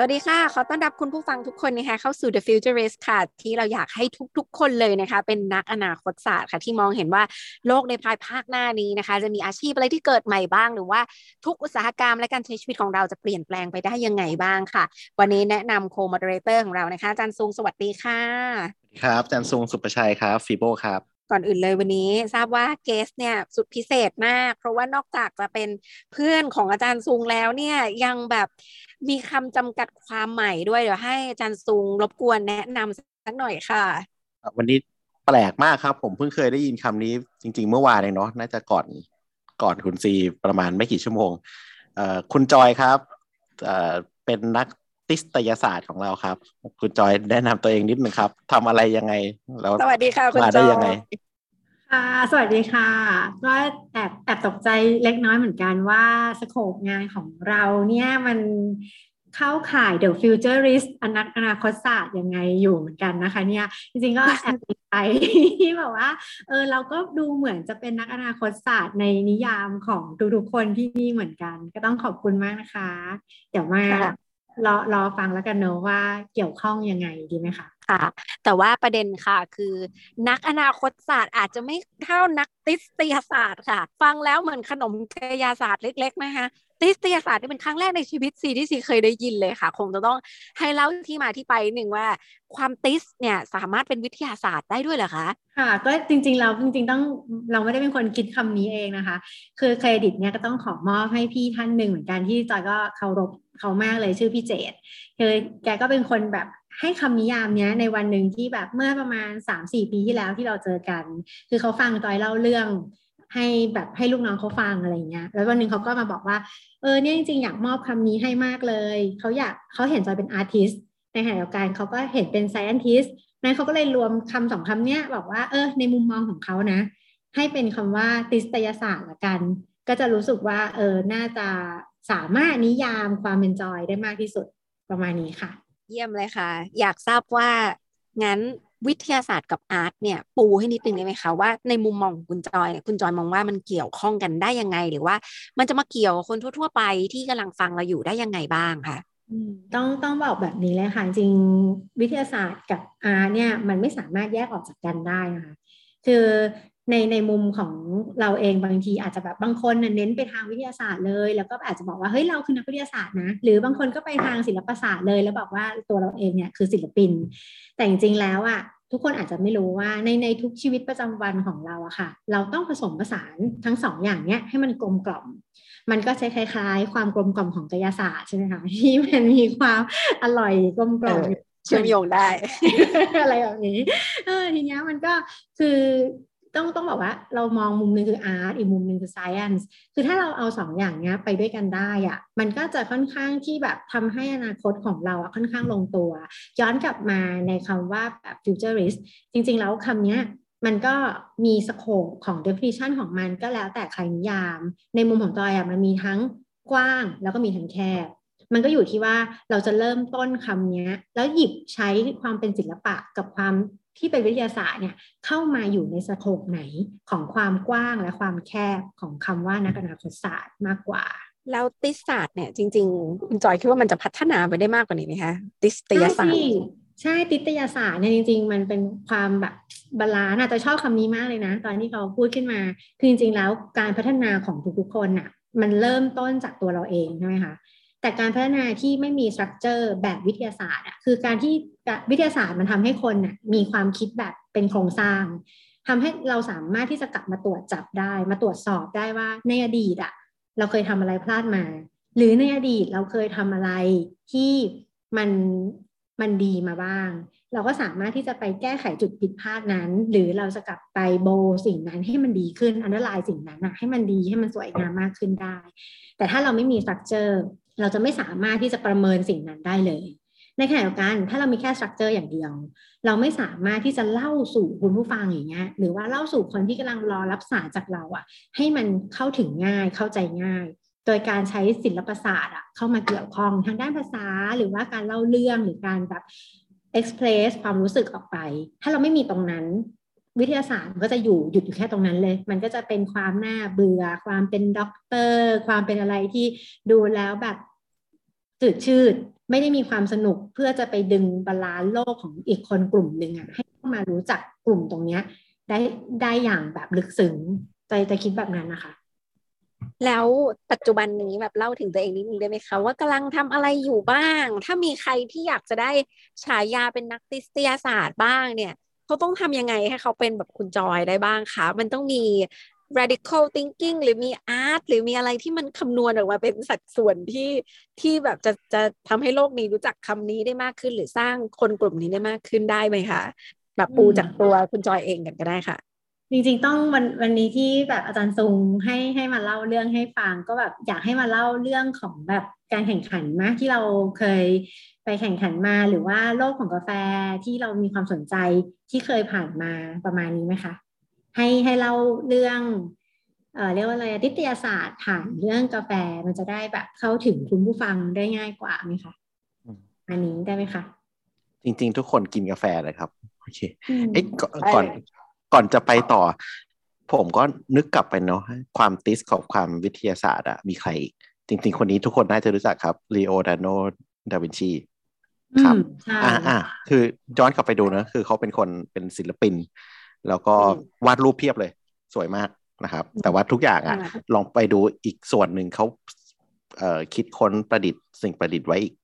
สวัสดีค่ะ ขอต้อนรับคุณผู้ฟังทุกคนนะคะเข้าสู่ The Futurist ค่ะ ที่เราอยากให้ทุกๆ คนเลยนะคะ เป็นนักอนาคตศาสตร์ค่ะ ที่มองเห็นว่าโลกในภายภาคหน้านี้นะคะ จะมีอาชีพอะไรที่เกิดใหม่บ้าง หรือว่าทุกอุตสาหกรรมและการใช้ชีวิตของเราจะเปลี่ยนแปลงไปได้ยังไงบ้างค่ะ วันนี้แนะนำโคมอดเรเตอร์ของเรานะคะอาจารย์ซุงสวัสดีค่ะ ครับอาจารย์ซุงสุประชัยครับฟีโบครับ ก่อนอื่นเลยวันนี้ทราบว่าเกสเนี่ยสุดพิเศษมาก เพราะว่านอกจากจะเป็นเพื่อนของอาจารย์ซุงแล้วเนี่ยยังแบบมีคำจำกัดความใหม่ด้วยเดี๋ยวให้อาจารย์ซุงรบกวนแนะนำสักหน่อยค่ะ วันนี้แปลกมากครับ ผมเพิ่งเคยได้ยินคำนี้จริง ๆ เมื่อวานเองเนาะน่าจะก่อนก่อนคุณซีประมาณไม่กี่ชั่วโมงคุณจอยครับเป็นนัก ติสตยศาสตร์ของเราครับ คุณจอยแนะนำตัวเองนิดนึงครับทำอะไรยังไงแล้วสวัสดีค่ะคุณมาจได้อยยังไงค่ะสวัสดีค่ะ ก็แอบแอบตกใจเล็กน้อยเหมือนกันว่าสโคปงานของเราเนี่ยมันเข้าข่าย The Futurist อนักอนาคตศาสตร์ยังไงอยู่เหมือนกันนะคะ เนี่ย จริงๆก็แอบติดใจที่แบบว่าเออเราก็ดูเหมือนจะเป็นนักอนาคตศาสตร์ในนิยามของทุกๆคนที่นี่เหมือนกัน ก็ต้องขอบคุณมากนะคะ เดี๋ยวมาค่ะ รอรอฟังแล้วกันเนอะว่าเกี่ยวข้องยังไงดีไหมคะค่ะ แต่ว่าประเด็นค่ะคือ นักอนาคตศาสตร์อาจจะไม่เท่านักติสตยศาสตร์ค่ะ ฟังแล้วเหมือนขนมกายศาสตร์เล็กๆนะคะติสตยศาสตร์นี่เป็นครั้งแรกในชีวิตซีที่ซีเคยได้ยินเลยค่ะ คงจะต้องให้เล่าที่มาที่ไปหนึ่งว่าความติสเนี่ยสามารถเป็นวิทยาศาสตร์ได้ด้วยเหรอคะค่ะก็จริงๆเราจริงๆต้องเราไม่ได้เป็นคนคิดคำนี้เองนะคะ คือเครดิตเนี่ยก็ต้องขอมอบให้พี่ท่านหนึ่งเหมือนกันที่จอยก็เคารพ เขามากเลยชื่อพี่เจตคือแกก็เป็นคนแบบให้คำนิยามเนี้ยในวันหนึ่งที่แบบเมื่อประมาณ 3-4 ปีที่แล้วที่เราเจอกัน คือเขาฟังจอยเล่าเรื่องให้แบบให้ลูกน้องเขาฟังอะไรเงี้ย แล้ววันหนึ่งเขาก็มาบอกว่า เออเนี่ยจริงๆอยากมอบคำนี้ให้มากเลย เขาอยากเขาเห็นจอยเป็นอาร์ติสในขณะเดียวกันเขาก็เห็นเป็นไซแอนติสนั้นเขาก็เลยรวมคำสองคำเนี้ยบอกว่า เออ ในมุมมองของเขานะ ให้เป็นคำว่าติสตยศาสตร์ละกัน ก็จะรู้สึกว่า เออ น่าจะ สามารถนิยามความเป็นจอยได้มากที่สุดประมาณนี้ค่ะ เยี่ยมเลยค่ะ อยากทราบว่างั้นวิทยาศาสตร์กับอาร์ตเนี่ยปูให้นิดนึงได้ไหมคะว่าในมุมมองของคุณจอยเนี่ยคุณจอยมองว่ามันเกี่ยวข้องกันได้ยังไง หรือว่า มันจะมาเกี่ยวกับคนทั่ว ๆ ไปที่กำลังฟังเราอยู่ได้ยังไงบ้างคะอืมต้องต้องบอกแบบนี้เลยค่ะจริงวิทยาศาสตร์กับอาร์ตเนี่ยมันไม่สามารถแยกออกจากกันได้นะคะคือ ในในมุมของเราเองบางทีอาจจะแบบบางคนน่ะเน้นไปทางวิทยาศาสตร์เลย แล้วก็อาจจะบอกว่าเฮ้ยเราคือนักวิทยาศาสตร์นะหรือบางคนก็ไปทางศิลปศาสตร์เลย แล้วบอกว่าตัวเราเองเนี่ยคือศิลปิน แต่จริงๆแล้วอะทุกคนอาจจะไม่รู้ว่าในในทุกชีวิตประจำวันของเราอะค่ะ เราต้องผสมผสานทั้งสองอย่างเนี้ยให้มันกลมกล่อม มันก็ใช้คล้ายๆ ความกลมกล่อมของกายศาสตร์ใช่ไหมคะที่มันมีความอร่อยกลมกล่อมเออเชื่อมโยงได้ อะไรแบบนี้เออทีเนี้ยมันก็คือ ต้องต้องบอกว่าเรามองมุมหนึ่งคืออาร์ตอีกมุมหนึ่งคือ science คือถ้าเราเอาสองอย่างเนี้ยไปด้วยกันได้อะมันก็จะค่อนข้างที่แบบทำให้อนาคตของเราอะค่อนข้างลงตัว ย้อนกลับมาในคำว่าแบบ futurist จริง ๆ แล้วคำเนี้ยมันก็มีสโคปของ definition ของมันก็แล้วแต่ใครนิยาม ในมุมของจอยอะมันมีทั้งกว้างแล้วก็มีทั้งแคบมันก็อยู่ที่ว่าเราจะเริ่มต้นคำนี้แล้วหยิบใช้ความเป็นศิลปะกับความ ที่เป็นวิทยาศาสตร์เนี่ยเข้ามาอยู่ในสโคปไหนของความกว้างและความแคบของคำว่านักอนาคตศาสตร์มากกว่า แล้วติสศาสตร์เนี่ยจริงๆคุณจอยคิดว่ามันจะพัฒนาไปได้มากกว่านี้ไหมคะติสยศาสตร์ใช่ใช่ติสยศาสตร์เนี่ยจริง ๆ มันเป็นความแบบ balance อะจะชอบคำนี้มากเลยนะ ตอนที่เขาพูดขึ้นมา คือจริงๆแล้วการพัฒนาของทุกๆคนน่ะมันเริ่มต้นจากตัวเราเองใช่ไหมคะ แต่การพัฒนาที่ไม่มี structure แบบวิทยาศาสตร์อะคือการที่วิทยาศาสตร์มันทำให้คนน่ะมีความคิดแบบเป็นโครงสร้างทำให้เราสามารถที่จะกลับมาตรวจจับได้ มาตรวจสอบได้ว่าในอดีตอะเราเคยทำอะไรพลาดมา หรือในอดีตเราเคยทำอะไรที่มันมันดีมาบ้าง เราก็สามารถที่จะไปแก้ไขจุดผิดพลาดนั้น หรือเราจะกลับไปโบสิ่งนั้นให้มันดีขึ้น underline สิ่งนั้นอะให้มันดีให้มันสวยงามมากขึ้นได้ แต่ถ้าเราไม่มี structure เราจะไม่สามารถที่จะประเมินสิ่งนั้นได้เลย ในขณะเดียวกันถ้าเรามีแค่ structure อย่างเดียว เราไม่สามารถที่จะเล่าสู่คุณผู้ฟังอย่างเงี้ยหรือว่าเล่าสู่คนที่กำลังรอรับสารจากเราอะให้มันเข้าถึงง่ายเข้าใจง่าย โดยการใช้ศิลปศาสตร์อะเข้ามาเกี่ยวข้องทางด้านภาษาหรือว่าการเล่าเรื่องหรือการแบบ express ความรู้สึกออกไป ถ้าเราไม่มีตรงนั้น วิทยาศาสตร์มันก็จะอยู่หยุดอยู่แค่ตรงนั้นเลย มันก็จะเป็นความน่าเบื่อ ความเป็นด็อกเตอร์ ความเป็นอะไรที่ดูแล้วแบบจืดชืด ไม่ได้มีความสนุกเพื่อจะไปดึง balance โลกของอีกคนกลุ่มหนึ่งอะให้เข้ามารู้จักกลุ่มตรงเนี้ย ได้ได้อย่างแบบลึกซึ้งใจจะคิดแบบนั้นนะคะ แล้วปัจจุบันนี้แบบเล่าถึงตัวเองนิดนึงได้ไหมคะ ว่ากำลังทำอะไรอยู่บ้าง ถ้ามีใครที่อยากจะได้ฉายาเป็นนักวิทยาศาสตร์บ้างเนี่ย เขาต้องทำยังไงให้เขาเป็นแบบคุณจอยได้บ้างคะมันต้องมี radical thinking หรือมี art หรือมีอะไรที่มันคำนวณออกมาเป็นสัดส่วนที่ที่แบบจะจะทำให้โลกนี้รู้จักคำนี้ได้มากขึ้น หรือสร้างคนกลุ่มนี้ได้มากขึ้นได้ไหมคะแบบปูจากตัวคุณจอยเองกันก็ได้ค่ะจริงๆต้องวันวันนี้ที่แบบอาจารย์ซุงให้ให้มาเล่าเรื่องให้ฟังก็แบบอยากให้มาเล่าเรื่องของแบบ การแข่งขันมากที่เราเคยไปแข่งขันมาหรือว่าโลกของกาแฟที่เรามีความสนใจที่เคยผ่านมาประมาณนี้ไหมคะ ให้ให้เล่าเรื่องเอ่อเรียกว่าอะไรทิตยาศาสตร์ผ่านเรื่องกาแฟมันจะได้แบบเข้าถึงคุณผู้ฟังได้ง่ายกว่าไหมคะอันนี้ได้ไหมคะจริง ๆ ทุกคนกินกาแฟเลยครับโอเคอืมเอ๊ะก่อนก่อนก่อนจะไปต่อ ผมก็นึกกลับไปเนาะความติสของความวิทยาศาสตร์อะมีใครอีก จริง ๆ คนนี้ทุกคนน่าจะรู้จักครับลีโอดาโนดาวินชีครับอืมใช่อ่าอ่าคือย้อนกลับไปดูนะ คือเขาเป็นคนเป็นศิลปิน แล้วก็วาดรูปเพียบเลย สวยมากนะครับ แต่ว่าทุกอย่างอะอ่าลองไปดูอีกส่วนหนึ่งเขาเอ่อคิดค้นประดิษฐ์สิ่งประดิษฐ์ไว้อีก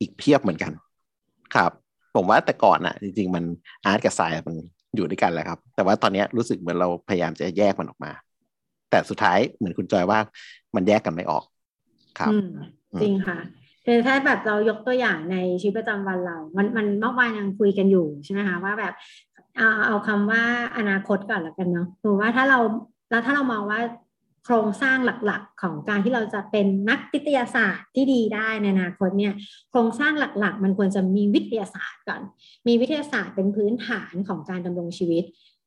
อีกเพียบเหมือนกัน ครับ ผมว่าแต่ก่อนอะ จริง ๆ มันอาร์ตกับไซน์มันอยู่ด้วยกันแหละครับ แต่ว่าตอนเนี้ยรู้สึกเหมือนเราพยายามจะแยกมันออกมา แต่สุดท้ายเหมือนคุณจอยว่ามันแยกกันไม่ออก ครับอืมจริงค่ะคือถ้าแบบเรายกตัวอย่างในชีวิตประจำวันเรามันมันเมื่อวานยังคุยกันอยู่ใช่ไหมคะว่าแบบเอาเอาคำว่าอนาคตก่อนละกันเนาะถือว่าถ้าเราแล้วถ้าเรามองว่าโครงสร้างหลักๆของการที่เราจะเป็นนักวิทยาศาสตร์ที่ดีได้ในอนาคตเนี่ยโครงสร้างหลักๆ มันควรจะมีวิทยาศาสตร์ก่อน มีวิทยาศาสตร์เป็นพื้นฐานของการดำรงชีวิต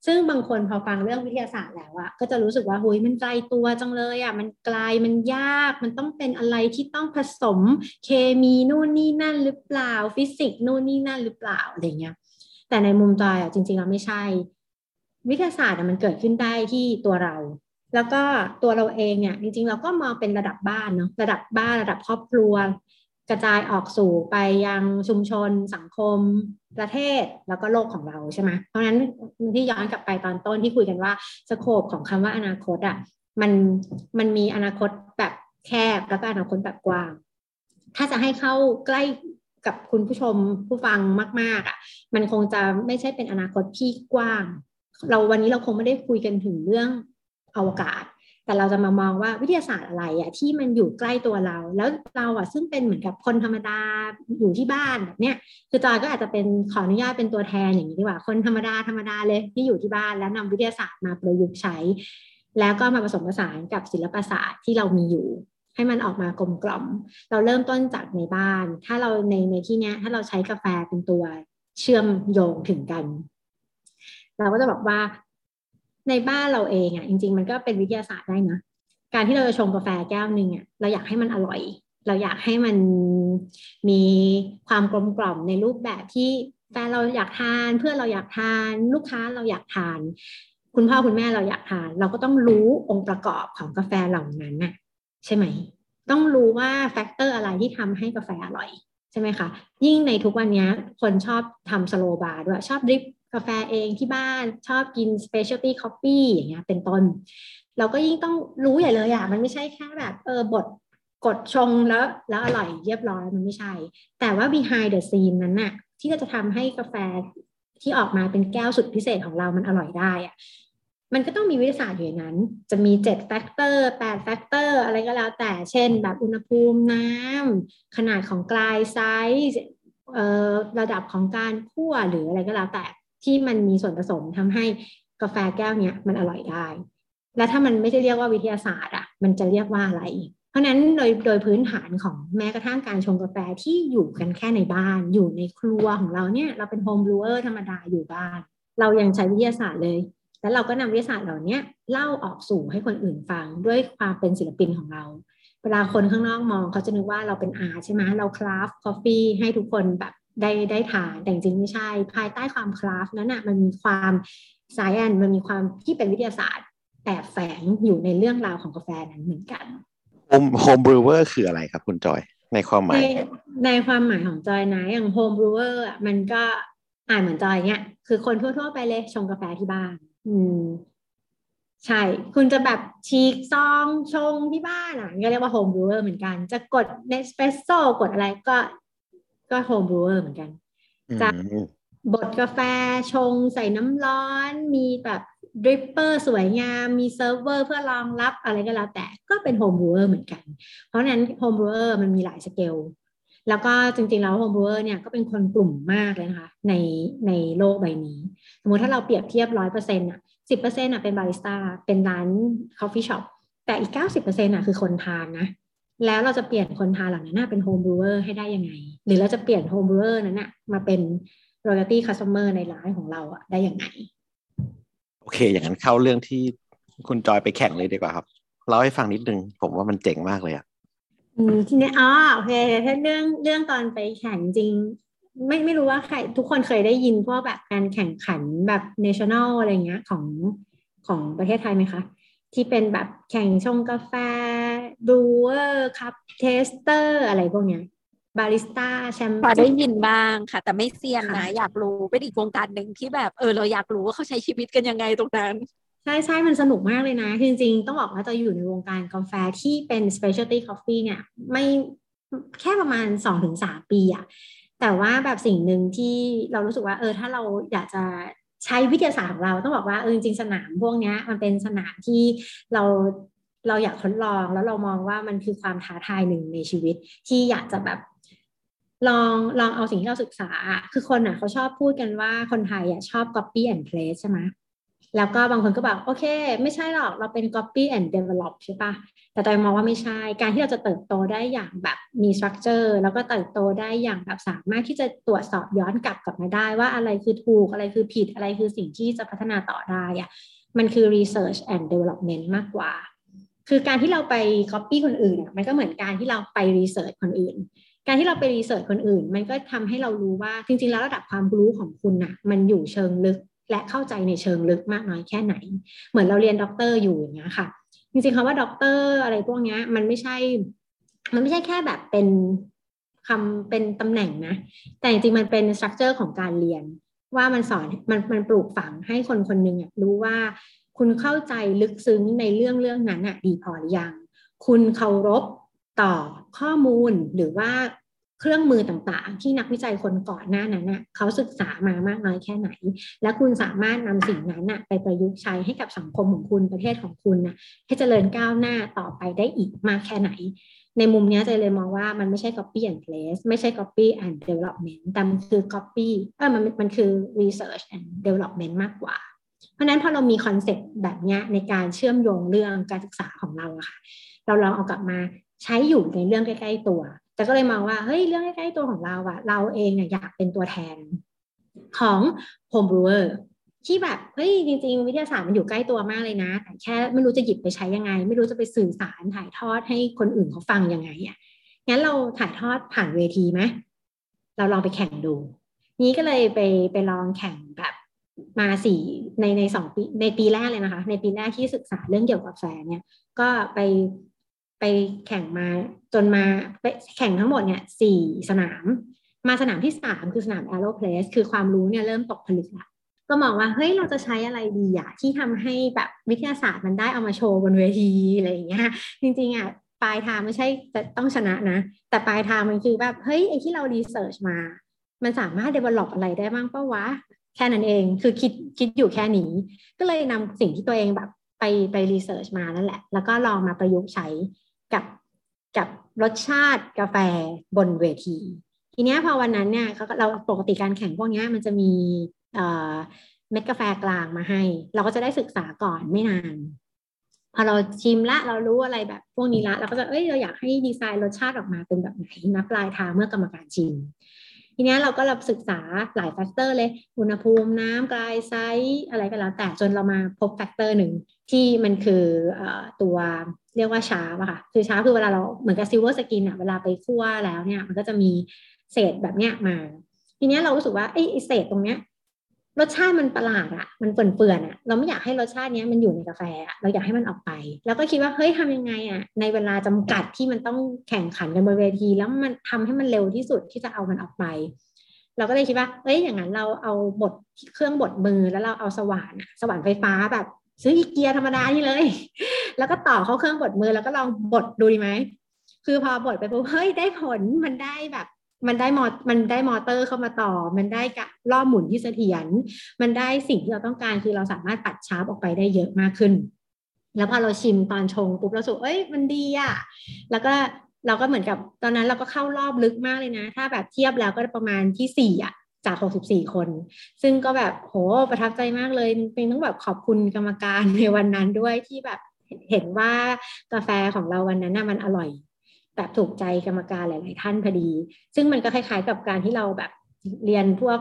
ซึ่งบางคนพอฟังเรื่องวิทยาศาสตร์แล้วอะก็จะรู้สึกว่าหุยมันไกลตัวจังเลยอะมันไกลมันยากมันต้องเป็นอะไรที่ต้องผสมเคมีนู่นนี่นั่นหรือเปล่าฟิสิกส์นู่นนี่นั่นหรือเปล่าอะไรเงี้ยแต่ในมุมจอยอะจริงๆแล้วไม่ใช่ วิทยาศาสตร์อะมันเกิดขึ้นได้ที่ตัวเรา แล้วก็ตัวเราเองเนี่ยจริงๆ เราก็มองเป็นระดับบ้านเนาะระดับบ้านระดับครอบครัว กระจายออกสู่ไปยังชุมชน สังคม ประเทศแล้วก็โลกของเราใช่ไหมเพราะฉะนั้นที่ย้อนกลับไปตอนต้นที่คุยกันว่าสโคปของคำว่าอนาคตอะมันมันมีอนาคตแบบแคบแล้วก็อนาคตแบบกว้าง ถ้าจะให้เข้าใกล้กับคุณผู้ชมผู้ฟังมาก ๆอะมันคงจะไม่ใช่เป็นอนาคตที่กว้าง เราวันนี้เราคงไม่ได้คุยกันถึงเรื่องอวกาศ แต่เราจะมามองว่าวิทยาศาสตร์อะไรอะที่มันอยู่ใกล้ตัวเรา แล้วเราอะซึ่งเป็นเหมือนกับคนธรรมดาอยู่ที่บ้านแบบเนี้ยคือจอยก็อาจจะเป็นขออนุญาตเป็นตัวแทนอย่างนี้ดีกว่า คนธรรมดาธรรมดาเลยที่อยู่ที่บ้าน แล้วนำวิทยาศาสตร์มาประยุกต์ใช้ แล้วก็มาผสมผสานกับศิลปศาสตร์ที่เรามีอยู่ ให้มันออกมากลมกล่อม เราเริ่มต้นจากในบ้าน ถ้าเราในในที่เนี้ยถ้าเราใช้กาแฟเป็นตัวเชื่อมโยงถึงกันเราก็จะบอกว่า ในบ้านเราเองอะจริง ๆ มันก็เป็นวิทยาศาสตร์ได้นะการที่เราจะชงกาแฟแก้วหนึ่งอะเราอยากให้มันอร่อย เราอยากให้มันมีความกลมกล่อมในรูปแบบที่แฟนเราอยากทานเพื่อนเราอยากทาน ลูกค้าเราอยากทาน คุณพ่อคุณแม่เราอยากทาน เราก็ต้องรู้องค์ประกอบของกาแฟเหล่านั้นน่ะ ใช่ไหม ต้องรู้ว่า factor อะไรที่ทำให้กาแฟอร่อยใช่ไหมคะยิ่งในทุกวันนี้คนชอบทำ slow bar ด้วยชอบ drip กาแฟเองที่บ้านชอบกิน specialty coffee อย่างเงี้ยเป็นต้น เราก็ยิ่งต้องรู้ใหญ่เลยอะมันไม่ใช่แค่แบบเออบดกดชงแล้วแล้วอร่อยเรียบร้อยมันไม่ใช่ แต่ว่า behind the scene นั้นน่ะที่จะทำให้กาแฟที่ออกมาเป็นแก้วสุดพิเศษของเรามันอร่อยได้อะมันก็ต้องมีวิทยาศาสตร์อยู่ในนั้น จะมี7 factor 8 factor อะไรก็แล้วแต่เช่น แบบอุณหภูมิน้ำขนาดของ grind size ระดับของการคั่วหรืออะไรก็แล้วแต่ ที่มันมีส่วนผสมทำให้กาแฟแก้วเนี้ยมันอร่อยได้ แล้วถ้ามันไม่ใช่เรียกว่าวิทยาศาสตร์อะมันจะเรียกว่าอะไร เพราะนั้นโดยโดยพื้นฐานของแม้กระทั่งการชงกาแฟที่อยู่กันแค่ในบ้าน อยู่ในครัวของเราเนี่ยเราเป็น home brewer ธรรมดาอยู่บ้าน เรายังใช้วิทยาศาสตร์เลย แล้วเราก็นำวิทยาศาสตร์เหล่านี้เล่าออกสู่ให้คนอื่นฟังด้วยความเป็นศิลปินของเราเวลาคนข้างนอกมองเขาจะนึกว่าเราเป็นอาใช่ไหมเรา craft coffee ให้ทุกคนแบบ ได้ได้ทานแต่จริงไม่ใช่ ภายใต้ความ craft นั้นอะมันมีความ science มันมีความที่เป็นวิทยาศาสตร์แอบแฝงอยู่ในเรื่องราวของกาแฟนั้นเหมือนกันhome home brewer คืออะไรครับคุณจอยในความหมาย ในความหมายของจอยนะอย่าง home brewer มันก็อ่านเหมือนจอยเนี่ยคือคนทั่ว ๆ ไปเลยชงกาแฟที่บ้าน อืม ใช่ คุณจะแบบชีกซองชงที่บ้านอะก็เรียกว่า home brewer เหมือนกัน จะกด Nespresso กดอะไรก็ ก็ home brewer เหมือนกันจะบดกาแฟชงใส่น้ำร้อน มีแบบdripper สวยงาม มีเซิร์ฟเวอร์เพื่อรองรับอะไรก็แล้วแต่ก็เป็น home brewer เหมือนกัน เพราะนั้น home brewer มันมีหลายสเกลแล้วก็จริงๆแล้ว home brewer เนี่ยก็เป็นคนกลุ่มมากเลยนะคะในในโลกใบนี้ สมมติถ้าเราเปรียบเทียบร้อยเปอร์เซ็นต์อะสิบเปอร์เซ็นต์อะเป็นบาริสต้าเป็นร้าน coffee shop แต่อีกเก้าสิบเปอร์เซ็นต์อะคือคนทานนะ แล้วเราจะเปลี่ยนคนทานเหล่านั้นเป็น home brewer ให้ได้ยังไง หรือเราจะเปลี่ยน home brewer นั้นอะมาเป็น loyalty customer ในร้านของเราอะได้ยังไง โอเค อย่างนั้นเข้าเรื่องที่คุณจอยไปแข่งเลยดีกว่าครับเล่าให้ฟังนิดนึง ผมว่ามันเจ๋งมากเลยอะอืมทีนี้อ๋อโอเคถ้าเรื่องเรื่องตอนไปแข่งจริง ไม่ไม่รู้ว่าใคร ทุกคนเคยได้ยินพวกแบบการแข่งขันแบบ national อะไรเงี้ยของของประเทศไทยไหมคะ ที่เป็นแบบแข่งชงกาแฟ Brewers Cup Taster อะไรพวกเนี้ยบาริสต้าแชมป์พอได้ยินบ้างค่ะ แต่ไม่เซียนนะ อยากรู้เป็นอีกวงการหนึ่งที่แบบเออเราอยากรู้ว่าเขาใช้ชีวิตกันยังไงตรงนั้น ใช่ใช่มันสนุกมากเลยนะจริงๆ ต้องบอกว่าจะอยู่ในวงการกาแฟที่เป็น specialty coffee เนี่ย ไม่แค่ประมาณสองถึงสามปีอะแต่ว่าแบบสิ่งหนึ่งที่เรารู้สึกว่าเออถ้าเราอยากจะใช้วิทยาศาสตร์ของเราต้องบอกว่าเออจริงๆสนามพวกนี้มันเป็นสนามที่เรา เราอยากทดลองแล้วเรามองว่ามันคือความท้าทายหนึ่งในชีวิต ที่อยากจะแบบลองลองเอาสิ่งที่เราศึกษา คือคนอะเขาชอบพูดกันว่าคนไทยอะชอบ copy and paste ใช่ไหมแล้วก็บางคนก็บอกโอเค ไม่ใช่หรอกเราเป็น copy and develop ใช่ปะแต่ตอยมองว่าไม่ใช่ การที่เราจะเติบโตได้อย่างแบบมี structure แล้วก็เติบโตได้อย่างแบบสามารถที่จะตรวจสอบย้อนกลับกลับมาได้ ว่าอะไรคือถูกอะไรคือผิดอะไรคือสิ่งที่จะพัฒนาต่อได้อะมันคือ research and development มากกว่า คือการที่เราไป copy คนอื่นมันก็เหมือนการที่เราไป research คนอื่น การที่เราไป research คนอื่น มันก็ทำให้เรารู้ว่าจริง ๆ แล้วระดับความรู้ของคุณอะมันอยู่เชิงลึกและเข้าใจในเชิงลึกมากน้อยแค่ไหน เหมือนเราเรียนด็อกเตอร์อยู่อย่างเงี้ยค่ะ จริงๆคำว่าด็อกเตอร์อะไรพวกเนี้ย มันไม่ใช่ มันไม่ใช่แค่แบบเป็นคำเป็นตำแหน่งนะ แต่จริงๆมันเป็น structure ของการเรียนว่ามันสอนมันมันปลูกฝังให้คนคนหนึ่งรู้ว่า คุณเข้าใจลึกซึ้งในเรื่องเรื่องนั้นอะดีพอหรือยัง คุณเคารพต่อข้อมูลหรือว่าเครื่องมือต่างๆ ที่นักวิจัยคนก่อนหน้านั้นน่ะเขาศึกษามามากน้อยแค่ไหน และคุณสามารถนำสิ่งนั้นน่ะไปประยุกต์ใช้ให้กับสังคมของคุณประเทศของคุณน่ะให้เจริญก้าวหน้าต่อไปได้อีกมากแค่ไหน ในมุมนี้จะเลยมองว่ามันไม่ใช่ copy and place ไม่ใช่ copy and development แต่มันคือ copy เออมันมันคือ research and development มากกว่า เพราะนั้นพอเรามีคอนเซ็ปต์แบบนี้ในการเชื่อมโยงเรื่องการศึกษาของเราอะค่ะ เราลองเอากลับมาใช้อยู่ในเรื่องใกล้ ๆ ตัว แต่ก็เลยมองว่าเฮ้ยเรื่องใกล้ๆตัวของเราอะเราเองเนี่ยอยากเป็นตัวแทนของ home brewer ที่แบบเฮ้ยจริง ๆ วิทยาศาสตร์มันอยู่ใกล้ตัวมากเลยนะ แต่แค่ไม่รู้จะหยิบไปใช้ยังไง ไม่รู้จะไปสื่อสารถ่ายทอดให้คนอื่นเขาฟังยังไงอะงั้นเราถ่ายทอดผ่านเวทีไหมเราลองไปแข่งดู นี้ก็เลยไปไปลองแข่งแบบ มาสี่ในในสองปีในปีแรกเลยนะคะ ในปีแรกที่ศึกษาเรื่องเกี่ยวกับแฟนเนี่ย ก็ไปไปแข่งมาจนมาไปแข่งทั้งหมดเนี่ยสี่สนาม มาสนามที่สามคือสนาม a e r o p l a c e คือความรู้เนี่ยเริ่มตกผลึกละก็มองว่าเฮ้ยเราจะใช้อะไรดีอะที่ทำให้แบบวิทยาศาสตร์มันได้เอามาโชว์บนเวทีอะไรอย่างเงี้ยจริงๆอะปลายทางไม่ใช่จะต้องชนะนะ แต่ปลายทางมันคือแบบเฮ้ยไอที่เรารีเสิร์ชมา มันสามารถ develop อะไรได้บ้างปะวะ แค่นั้นเอง คือคิดคิดอยู่แค่นี้ ก็เลยนำสิ่งที่ตัวเองแบบไปไปรีเสิร์ชมานั่นแหละ แล้วก็ลองมาประยุกต์ใช้กับกับรสชาติกาแฟบนเวที ทีเนี้ยพอวันนั้นเนี่ยเราปกติการแข่งพวกนี้มันจะมีเม็ดกาแฟกลางมาให้ เราก็จะได้ศึกษาก่อนไม่นาน พอเราชิมละเรารู้อะไรแบบพวกนี้ละเราก็จะเอ้ยเราอยากให้ดีไซน์รสชาติออกมาเป็นแบบไหนนับปลายทางเมื่อกรรมการชิม ทีนี้เราก็รับศึกษาหลาย factor เลยอุณหภูมิน้ำ grind size อะไรก็แล้ว แต่จนเรามาพบ factor หนึ่งที่มันคือตัวเรียกว่าช้าอะค่ะคือช้าคือเวลาเราเหมือนกับ silver skin อะเวลาไปคั่วแล้วเนี่ยมันก็จะมีเศษแบบเนี้ยมา ทีนี้เรารู้สึกว่าไอ้เศษตรงเนี้ย รสชาติมันประหลาดอะมันเปื่อนๆอะเราไม่อยากให้รสชาติเนี้ยมันอยู่ในกาแฟอะเราอยากให้มันออกไป แล้วก็คิดว่าเฮ้ยทำยังไงอะในเวลาจำกัดที่มันต้องแข่งขันกันบนเวที แล้วมันทำให้มันเร็วที่สุดที่จะเอามันออกไป เราก็เลยคิดว่าเอ้ยอย่างนั้นเราเอาบดเครื่องบดมือแล้วเราเอาสว่านสว่านไฟฟ้าแบบซื้ออีเกียธรรมดานี่เลย แล้วก็ต่อเข้าเครื่องบดมือแล้วก็ลองบดดูดีไหมคือพอบดไปปุ๊บเฮ้ยได้ผลมันได้แบบ มันได้มอมันได้มอเตอร์เข้ามาต่อ มันได้กะรอบหมุนที่เสถียร มันได้สิ่งที่เราต้องการคือเราสามารถปัดชาร์ปออกไปได้เยอะมากขึ้น แล้วพอเราชิมตอนชงปุ๊บเราสูเอ้ยมันดีอะแล้วก็เราก็เหมือนกับตอนนั้นเราก็เข้ารอบลึกมากเลยนะ ถ้าแบบเทียบแล้วก็ประมาณที่สี่อะจาก 64 คน ซึ่งก็แบบโหประทับใจมากเลยเป็นต้องแบบขอบคุณกรรมการในวันนั้นด้วยที่แบบเห็นว่ากาแฟของเราวันนั้นน่ะมันอร่อย แบบถูกใจกรรมการหลาย ๆ ท่านพอดี ซึ่งมันก็คล้าย ๆ กับการที่เราแบบเรียนพวก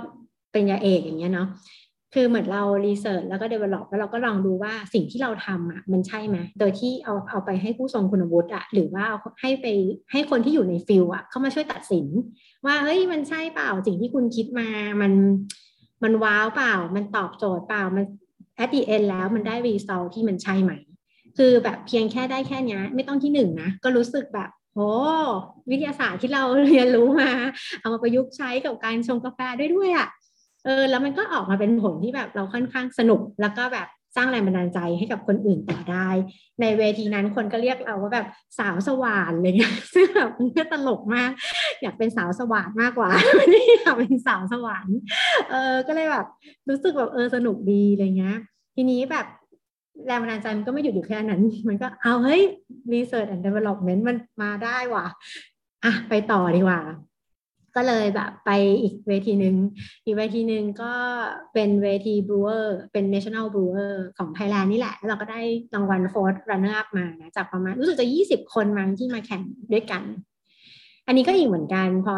ปริญญาเอกอย่างเงี้ยเนาะคือเหมือนเรา research แล้วก็ develop แล้วเราก็ลองดูว่าสิ่งที่เราทำอะมันใช่ไหมโดยที่เอาเอาไปให้ผู้ทรงคุณวุฒิอะหรือว่าเอาให้ไปให้คนที่อยู่ใน field อะเข้ามาช่วยตัดสิน ว่าเฮ้ยมันใช่เปล่าสิ่งที่คุณคิดมามันมันว้าวเปล่า มันตอบโจทย์เปล่ามัน at the end แล้วมันได้รีซอลที่มันใช่ไหม คือแบบเพียงแค่ได้แค่นี้ไม่ต้องที่หนึ่งนะก็รู้สึกแบบ โอ้วิทยาศาสตร์ที่เราเรียนรู้มา เอามาประยุกต์ใช้กับการชงกาแฟด้วยด้วยอะ่ะเออแล้วมันก็ออกมาเป็นผลที่แบบเราค่อนข้างสนุก แล้วก็แบบสร้างแรงบันดาลใจให้กับคนอื่นต่อได้ ในเวทีนั้นคนก็เรียกเราว่าแบบสาวสว่านอะไรเงี้ยซึ่งแบบมันก็ตลกมาก อยากเป็นสาวสว่านมากกว่าไม่ได้อยากเป็นสาวสว่านเออก็เลยแบบรู้สึกแบบเออสนุกดีอะไรเงี้ยทีนี้แบบ แรงบันดาลใจมันก็ไม่หยุดอยู่แค่นั้น มันก็เอาเฮ้ย research and development มันมาได้ว่ะอะไปต่อดีกว่า ก็เลยแบบไปอีกเวทีหนึ่งอีกเวทีหนึ่งก็เป็นเวที brewer เป็น national brewer ของไทยแลนด์นี่แหละ แล้วเราก็ได้รางวัล fourth runner up มานะจากประมาณรู้สึกจะ 20 คนมั้งที่มาแข่งด้วยกัน อันนี้ก็อีกเหมือนกันพอ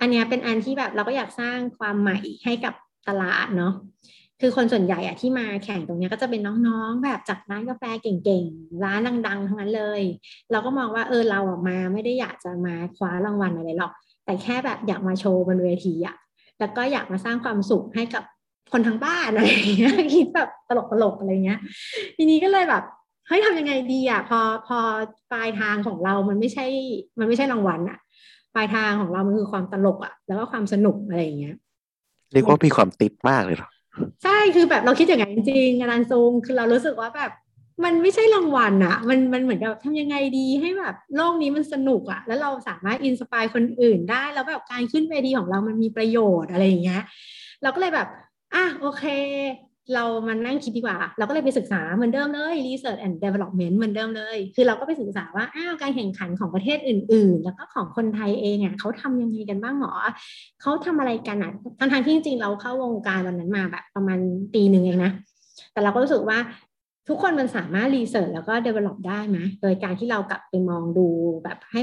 อันนี้เป็นอันที่แบบเราก็อยากสร้างความใหม่ให้กับตลาดเนาะ คือคนส่วนใหญ่อะที่มาแข่งตรงนี้ก็จะเป็นน้องๆ แบบจากร้านกาแฟเก่งๆ ร้านดังๆ ทั้งนั้นเลย เราก็มองว่าเออเราออกมาไม่ได้อยากจะมาคว้ารางวัลอะไรหรอก แต่แค่แบบอยากมาโชว์บนเวทีอะแล้วก็อยากมาสร้างความสุขให้กับคนทั้งบ้านอะไรอย่างเงี้ยคิดแบบตลกๆอะไรเงี้ย ทีนี้ก็เลยแบบเฮ้ยทำยังไงดีอะพอพอปลายทางของเรามันไม่ใช่ มันไม่ใช่รางวัลอะปลายทางของเรามันคือความตลกอะแล้วก็ความสนุกอะไรอย่างเงี้ยเรียกว่ามีความติดมากเลยหรอ ใช่คือแบบเราคิดอย่างนั้นจริงๆอาจารย์ซูงคือเรารู้สึกว่าแบบ มันไม่ใช่รางวัลอะมันมันเหมือนกับทำยังไงดีให้แบบโลกนี้มันสนุกอะแล้วเราสามารถอินสปายคนอื่นได้ แล้วแบบการขึ้นเวทีของเรามันมีประโยชน์อะไรอย่างเงี้ยเราก็เลยแบบอะโอเค เรามานั่งคิดดีกว่า เราก็เลยไปศึกษาเหมือนเดิมเลย research and development เหมือนเดิมเลย คือเราก็ไปศึกษาว่าอ้าวการแข่งขันของประเทศอื่น ๆ แล้วก็ของคนไทยเองอะเขาทำยังไงกันบ้างหรอเขาทำอะไรกันอะทั้งทางที่จริงเราเข้าวงการวันนั้นมาแบบประมาณปีหนึ่งเองนะ แต่เราก็รู้สึกว่าทุกคนมันสามารถรีเสิร์ชแล้วก็ develop ได้ไหมโดยการที่เรากลับไปมองดูแบบให้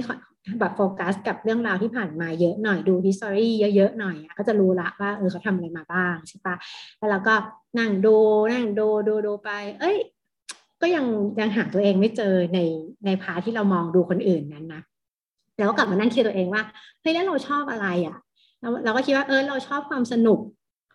แบบโฟกัสกับเรื่องราวที่ผ่านมาเยอะหน่อยดู history เยอะๆหน่อยก็จะรู้ละว่าเออเขาทำอะไรมาบ้างใช่ปะแล้วเราก็นั่งดูนั่งดูดูดูไป เอ้ย ก็ยังยังหาตัวเองไม่เจอในในพาที่เรามองดูคนอื่นนั้นนะแล้วก็กลับมานั่งคิดตัวเองว่าเฮ้ยแล้วเราชอบอะไรอะ่ะเราเราก็คิดว่าเออเราชอบความสนุก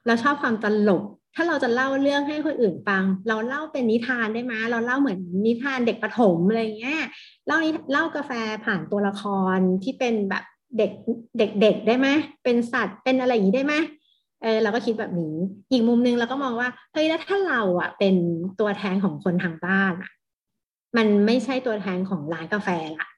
เราชอบความตลก ถ้าเราจะเล่าเรื่องให้คนอื่นฟัง เราเล่าเป็นนิทานได้ไหมเราเล่าเหมือนนิทานเด็กประถมอะไรเงี้ยเล่าเล่ากาแฟผ่านตัวละครที่เป็นแบบเด็กเด็กๆได้ไหมเป็นสัตว์เป็นอะไรอย่างนี้ได้ไหมเออเราก็คิดแบบนี้อีกมุมนึงเราก็มองว่าเฮ้ยแล้วถ้าเราอะเป็นตัวแทนของคนทางบ้านอะ มันไม่ใช่ตัวแทนของร้านกาแฟละ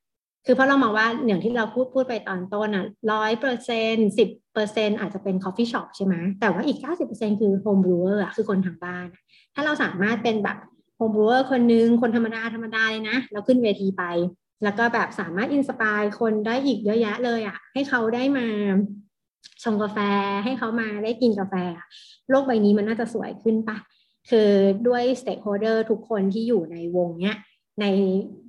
คือเพราะเรามองว่าอย่างที่เราพูดพูดไปตอนต้นอะร้อยเปอร์เซ็นต์สิบเปอร์เซ็นต์อาจจะเป็น coffee shop ใช่ไหมแต่ว่าอีกเก้าสิบเปอร์เซ็นต์คือ home brewer อะคือคนทางบ้าน ถ้าเราสามารถเป็นแบบhome brewer คนนึง คนธรรมดาธรรมดาเลยนะ เราขึ้นเวทีไป แล้วก็แบบสามารถ inspire คนได้อีกเยอะแยะเลยอะ ให้เขาได้มาชงกาแฟให้เขามาได้กินกาแฟ โลกใบนี้มันน่าจะสวยขึ้นปะคือด้วย stakeholder ทุกคนที่อยู่ในวงเนี้ย ใน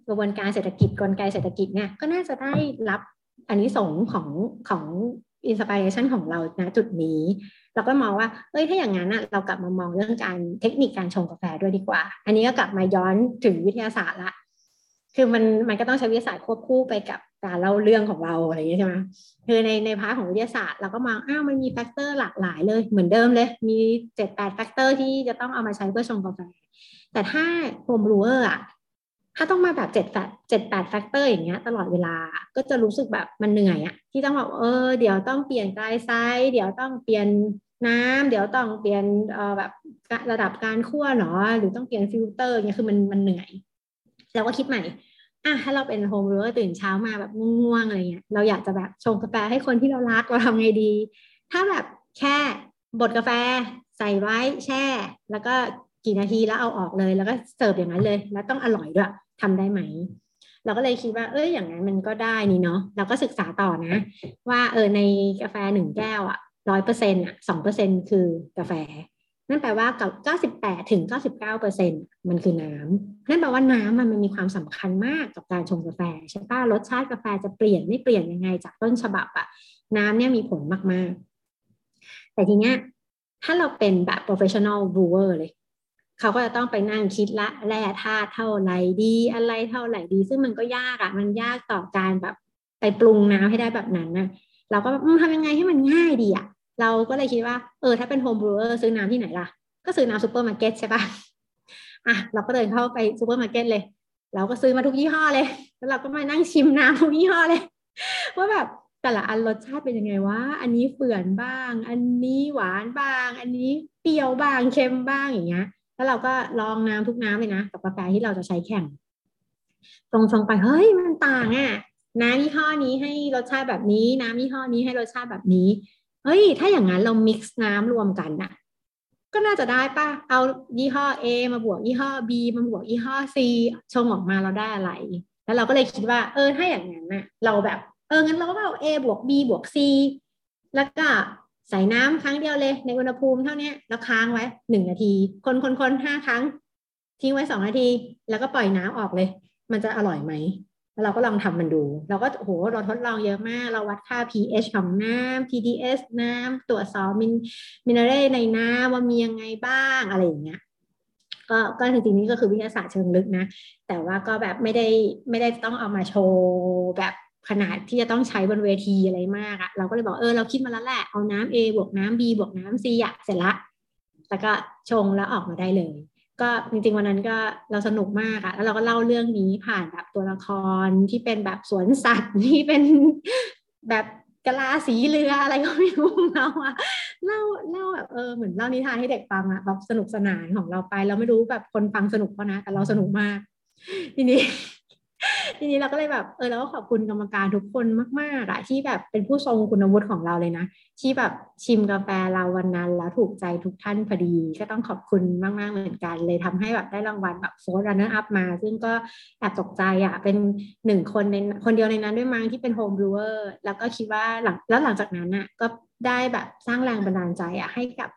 กระบวนการเศรษฐกิจกลไกเศรษฐกิจเนี่ยก็น่าจะได้รับอานิสงส์ของของ inspiration ของเราณจุดนี้เราก็มองว่าเอ้ยถ้าอย่างนั้นอะเรากลับมามองเรื่องการเทคนิคการชงกาแฟด้วยดีกว่า อันนี้ก็กลับมาย้อนถึงวิทยาศาสตร์ละ คือมันมันก็ต้องใช้วิทยาศาสตร์ควบคู่ไปกับการเล่าเรื่องของเราอะไรอย่างเงี้ยใช่ไหมคือในใน part ของวิทยาศาสตร์เราก็มองอ้าวมันมี factor หลากหลายเลยเหมือนเดิมเลย มีเจ็ดแปด factor ที่จะต้องเอามาใช้เพื่อชงกาแฟแต่ถ้า home brewer อะ ถ้าต้องมาแบบเจ็ดแปดเจ็ดแปด factor อย่างเงี้ย ตลอดเวลาก็จะรู้สึกแบบมันเหนื่อยอะที่ต้องแบบเออเดี๋ยวต้องเปลี่ยน grind sizeส์เดี๋ยวต้องเปลี่ยนน้ำเดี๋ยวต้องเปลี่ยนเอ่อแบบระดับการคั่วหรอหรือต้องเปลี่ยนฟิลเตอร์เงี้ยคือมันมันเหนื่อยเราก็คิดใหม่อะถ้าเราเป็น home brewer ตื่นเช้ามาแบบง่วงๆอะไรเงี้ยเราอยากจะแบบชงกาแฟให้คนที่เรารักเราทำไงดี ถ้าแบบแค่บดกาแฟใส่ไว้แช่ แล้วก็กี่นาทีแล้วเอาออกเลย แล้วก็เสิร์ฟอย่างนั้นเลย แล้วต้องอร่อยด้วย ทำได้ไหม เราก็เลยคิดว่า เอ้ยอย่างนั้นมันก็ได้นี่เนาะเราก็ศึกษาต่อนะ ว่าเออในกาแฟหนึ่งแก้วอะร้อยเปอร์เซ็นต์อะสองเปอร์เซ็นต์คือกาแฟ นั่นแปลว่ากับเก้าสิบแปดถึงเก้าสิบเก้าเปอร์เซ็นต์มันคือน้ำนั่นแปลว่าน้ำมันมันมีความสำคัญมากกับการชงกาแฟใช่ป่ะรสชาติกาแฟจะเปลี่ยนไม่เปลี่ยนยังไงจากต้นฉบับอะน้ำเนี่ยมีผลมากๆ แต่ทีเนี้ยถ้าเราเป็นแบบ professional brewer เลย เขาก็จะต้องไปนั่งคิดละแร่ธาตุเท่าไหร่ดีอะไรเท่าไหร่ดี ซึ่งมันก็ยากอะ่ะ มันยากต่อการแบบไปปรุงน้ำให้ได้แบบนั้นนะเราก็ทำยังไงให้มันง่ายดีอะ่ะ เราก็เลยคิดว่าเออถ้าเป็น home brewer ซื้อน้ำที่ไหนล่ะ ก็ซื้อน้ำซูเปอร์มาร์เก็ตใช่ปะอะเราก็เดินเข้าไปซูเปอร์มาร์เก็ตเลย เราก็ซื้อมาทุกยี่ห้อเลย แล้วเราก็มานั่งชิมน้ำทุกยี่ห้อเลยว่าแบบแต่ละอันรสชาติเป็นยังไงวะ อันนี้เฝื่อนบ้าง อันนี้หวานบ้าง อันนี้เปรี้ยวบ้าง เค็มบ้างอย่างเงี้ย แล้วเราก็ลองน้ำทุกน้ำเลยนะกับกาแฟที่เราจะใช้แข่งตรงชงไปเฮ้ยมันต่างอะ่ะ น้ำยี่ห้อนี้ให้รสชาติแบบนี้ น้ำยี่ห้อนี้ให้รสชาติแบบนี้ เฮ้ย ถ้าอย่างนั้นเรา mix น้ำรวมกันน่ะ ก็น่าจะได้ป่ะ เอายี่ห้อ A มาบวกยี่ห้อ B มาบวกยี่ห้อ C ชงออกมาเราได้อะไร แล้วเราก็เลยคิดว่า เออถ้าอย่างนั้นน่ะ เราแบบ เอองั้นเราก็เอา A บวก B บวก C แล้วก็ ใส่น้ำครั้งเดียวเลย ในอุณหภูมิเท่านี้แล้วค้างไว้หนึ่งนาที คนคนคนห้าครั้ง ทิ้งไว้สองนาที แล้วก็ปล่อยน้ำออกเลย มันจะอร่อยไหมแล้วเราก็ลองทำมันดู เราก็โหเราทดลองเยอะมาก เราวัดค่า pH ของน้ำ TDS น้ำตรวจสอบมินมินเร์ในน้ำว่ามียังไงบ้างอะไรอย่างเงี้ยก็ก็จริงๆนี่ก็คือวิทยาศาสตร์เชิงลึกนะ แต่ว่าก็แบบไม่ได้ไม่ได้ต้องเอามาโชว์แบบ ขนาดที่จะต้องใช้บนเวทีอะไรมากอะเราก็เลยบอกเออเราคิดมาแล้วแหละเอาน้ำ A บวกน้ำ B บวกน้ำ C อะเสร็จละแล้วก็ชงแล้วออกมาได้เลย ก็จริงๆวันนั้นก็เราสนุกมากอะแล้วเราก็เล่าเรื่องนี้ผ่านแบบตัวละครที่เป็นแบบสวนสัตว์ที่เป็นแบบกะลาสีเรืออะไรก็ไม่รู้เราอะเล่าเล่าแบบเออเหมือนเล่านิทานให้เด็กฟังอะแบบสนุกสนานของเราไป เราไม่รู้แบบคนฟังสนุกเพราะนะแต่เราสนุกมากทีนี้ ทีนี้เราก็เลยแบบเออเราก็ขอบคุณกรรมการทุกคนมากๆอะที่แบบเป็นผู้ทรงคุณวุฒิของเราเลยนะ ที่แบบชิมกาแฟเราวันนั้น แล้วถูกใจทุกท่านพอดี ก็ต้องขอบคุณมากๆเหมือนกัน เลยทำให้แบบได้รางวัลแบบ fourth runner up มา ซึ่งก็แอบตกใจอะเป็นหนึ่งคนในคนเดียวในนั้นด้วยมั้งที่เป็น home brewer แล้วก็คิดว่าหลังแล้วหลังจากนั้นอะก็ได้แบบสร้างแรงบันดาลใจอะให้กับ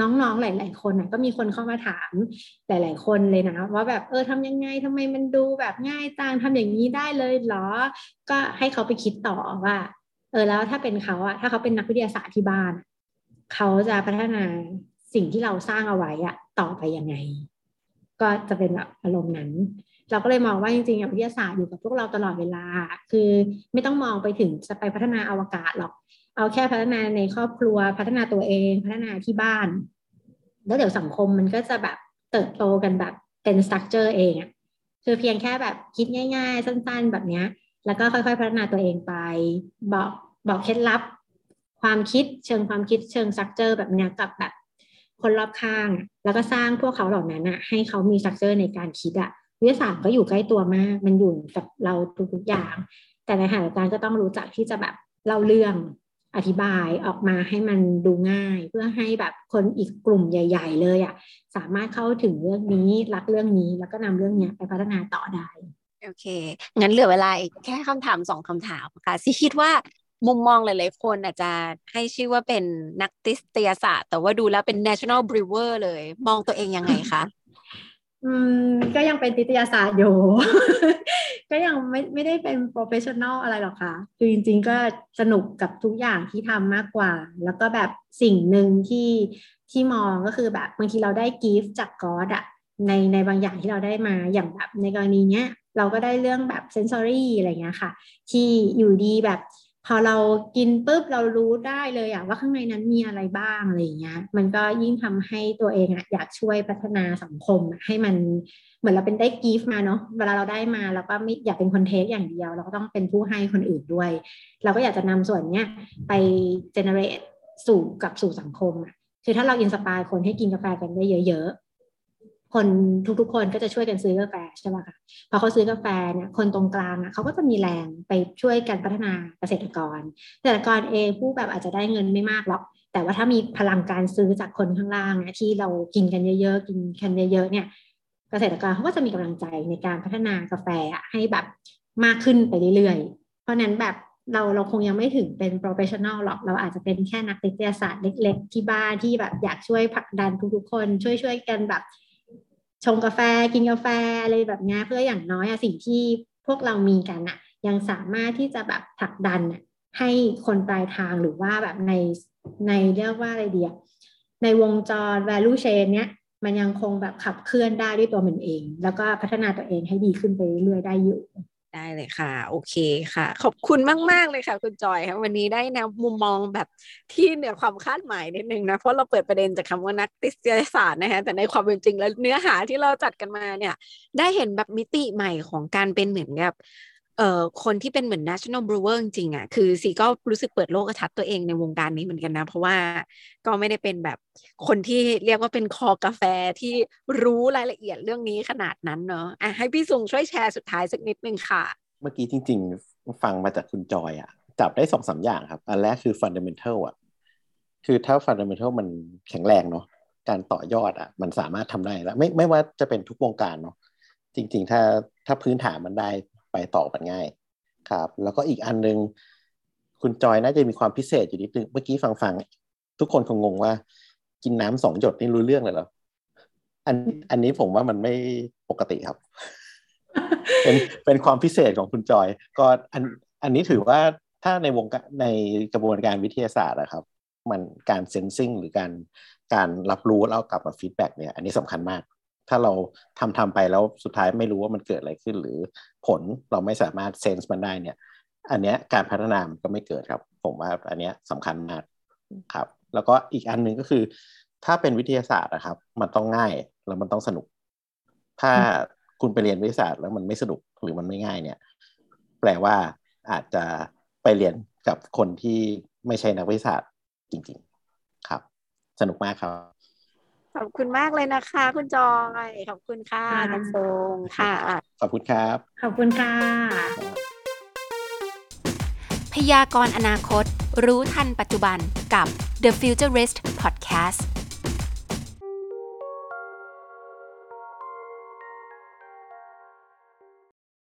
น้องๆหลาย ๆ คนนะก็มีคนเข้ามาถามหลาย ๆ คนเลยนะ ว่าแบบเออทำยังไงทำไมมันดูแบบง่ายจังทำอย่างนี้ได้เลยเหรอ ก็ให้เขาไปคิดต่อว่า เออแล้วถ้าเป็นเขาอะถ้าเขาเป็นนักวิทยาศาสตร์ที่บ้านเขาจะพัฒนาสิ่งที่เราสร้างเอาไว้อะต่อไปยังไง ก็จะเป็นแบบอารมณ์นั้น เราก็เลยมองว่าจริงๆวิทยาศาสตร์อยู่กับพวกเราตลอดเวลา คือไม่ต้องมองไปถึงจะไปพัฒนาอวกาศหรอก เอาแค่พัฒนาในครอบครัวพัฒนาตัวเอง พัฒนาที่บ้าน แล้วเดี๋ยวสังคมมันก็จะแบบเติบโตกันแบบเป็น structure เองอะคือเพียงแค่แบบคิดง่าย ๆ สั้น ๆ แบบเนี้ย แล้วก็ค่อยๆ พัฒนาตัวเองไป บอกบอกเคล็ดลับ ความคิดเชิงความคิดเชิง structure แบบเนี้ยกับแบบคนรอบข้าง แล้วก็สร้างพวกเขาเหล่านั้นอะให้เขามี structure ในการคิดอะวิทยาศาสตร์ก็อยู่ใกล้ตัวมาก มันอยู่กับเราทุกๆอย่าง แต่ในขณะเดียวกันก็ต้องรู้จักที่จะแบบเล่าเรื่อง อธิบายออกมาให้มันดูง่าย เพื่อให้แบบคนอีกกลุ่มใหญ่ ๆ เลยอะ่ะสามารถเข้าถึงเรื่องนี้รักเรื่องนี้แล้วก็นำเรื่องนี้ไปพัฒนาต่อได้โอเค งั้นเหลือเวลาอีกแค่คำถามสองคำถามค่ะที่คิดว่ามุมมองหลายๆคนอาจจะให้ชื่อว่าเป็นนักติสตยศาสตร์ แต่ว่าดูแล้วเป็น national brewer เลย มองตัวเองยังไงคะ อืม ก็ยังเป็นติตยาศาสตร์อยู่ ก็ยังไม่ไม่ได้เป็น professional อะไรหรอกค่ะ คือจริง ๆ ก็สนุกกับทุกอย่างที่ทำมากกว่า แล้วก็แบบสิ่งหนึ่งที่ที่มองก็คือแบบบางทีเราได้กิฟต์จากกอดอะในในบางอย่างที่เราได้มาอย่างแบบในกรณีเนี้ยเราก็ได้เรื่องแบบเซนซอรี่อะไรเงี้ยค่ะ ที่อยู่ดีแบบ พอเรากินปุ๊บเรารู้ได้เลยอะว่าข้างในนั้นมีอะไรบ้างอะไรเงี้ย มันก็ยิ่งทำให้ตัวเองอะอยากช่วยพัฒนาสังคมให้มันเหมือนเราเป็นได้กิฟต์มาเนาะเวลาเราได้มาเราก็ไม่อยากเป็นคนเทคอย่างเดียว เราก็ต้องเป็นผู้ให้คนอื่นด้วย เราก็อยากจะนำส่วนเนี้ยไปเจเนเรตสู่กับสู่สังคมอะคือถ้าเราอินสปายคนให้กินกาแฟกันได้เยอะ คนทุกๆ คนก็จะช่วยกันซื้อกาแฟใช่ไหมคะพอเขาซื้อกาแฟเนี่ยคนตรงกลางอะเขาก็จะมีแรงไปช่วยกันพัฒนาเกษตรกรเกษตรกรเองผู้แบบอาจจะได้เงินไม่มากหรอกแต่ว่าถ้ามีพลังการซื้อจากคนข้างล่างเนี่ยที่เรากินกันเยอะๆกินกันเยอะๆเนี่ยเกษตรกรเขาก็จะมีกำลังใจในการพัฒนากาแฟให้แบบมากขึ้นไปเรื่อยๆ เพราะนั้นแบบเราเราคงยังไม่ถึงเป็น professional หรอก เราอาจจะเป็นแค่นักวิทยาศาสตร์เล็ก ๆ ที่บ้านที่แบบอยากช่วยผลักดันทุกๆคน ช่วยๆกันแบบ ชงกาแฟกินกาแฟอะไรแบบนี้เพื่ออย่างน้อยอะสิ่งที่พวกเรามีกันอะยังสามารถที่จะแบบผลักดันอะให้คนปลายทางหรือว่าแบบในในเรียกว่าอะไรเดียในวงจร value chain เนี้ยมันยังคงแบบขับเคลื่อนได้ด้วยตัวมันเอง แล้วก็พัฒนาตัวเองให้ดีขึ้นไปเรื่อยๆได้อยู่ ได้เลยค่ะ โอเคค่ะ ขอบคุณมาก ๆ เลยค่ะ คุณจอยค่ะวันนี้ได้แนวมุมมองแบบที่เหนือความคาดหมายนิดนึงนะเพราะเราเปิดประเด็นจากคำว่านักวิทยศาสตร์นะคะแต่ในความเป็นจริงแล้วเนื้อหาที่เราจัดกันมาเนี่ย ได้เห็นแบบมิติใหม่ของการเป็นเหมือนกับ เอ่อคนที่เป็นเหมือน national brewer จริงๆอะคือซีก็รู้สึกเปิดโลกทัศน์ตัวเองในวงการนี้เหมือนกันนะ เพราะว่าก็ไม่ได้เป็นแบบคนที่เรียกว่าเป็นคอกาแฟที่รู้รายละเอียดเรื่องนี้ขนาดนั้นเนอะอะให้พี่สุงช่วยแชร์สุดท้ายสักนิดนึงค่ะ เมื่อกี้จริง ๆ ฟังมาจากคุณจอยอะ จับได้สองสามอย่างครับ อันแรกคือ fundamental อะคือถ้า fundamental มันแข็งแรงเนาะการต่อยอดอะมันสามารถทำได้แล้วไม่ไม่ว่าจะเป็นทุกวงการเนาะจริง ๆ ถ้าถ้าพื้นฐานมันได้ ไปต่อมันง่ายครับ แล้วก็อีกอันนึง คุณจอยน่าจะมีความพิเศษอยู่นิดนึงเมื่อกี้ฟังฟังทุกคนคงงงว่า กินน้ำสองหยดนี่รู้เรื่องเลยเหรออันอันนี้ผมว่ามันไม่ปกติครับ เป็นเป็นความพิเศษของคุณจอย ก็อันอันนี้ถือว่าถ้าในวงในกระบวนการวิทยาศาสตร์นะครับ มันการ sensing หรือการการรับรู้แล้วกลับมา feedback เนี่ย อันนี้สำคัญมาก ถ้าเราทำทำไปแล้วสุดท้ายไม่รู้ว่ามันเกิดอะไรขึ้น หรือผลเราไม่สามารถเซนส์มันได้เนี่ย อันเนี้ยการพัฒนามันก็ไม่เกิดครับ ผมว่าอันเนี้ยสำคัญมากครับ แล้วก็อีกอันหนึ่งก็คือ ถ้าเป็นวิทยาศาสตร์นะครับ มันต้องง่ายแล้วมันต้องสนุก ถ้าคุณไปเรียนวิทยาศาสตร์แล้วมันไม่สนุกหรือมันไม่ง่ายเนี่ย แปลว่าอาจจะไปเรียนกับคนที่ไม่ใช่นักวิทยาศาสตร์จริง ๆ ครับ สนุกมากครับ ขอบคุณมากเลยนะคะ คุณจอยขอบคุณค่ะค่ะกันทรงค่ะ ขอบคุณครับ ขอบคุณค่ะ พยากรณ์อนาคต รู้ทันปัจจุบันกับ The Futurist Podcast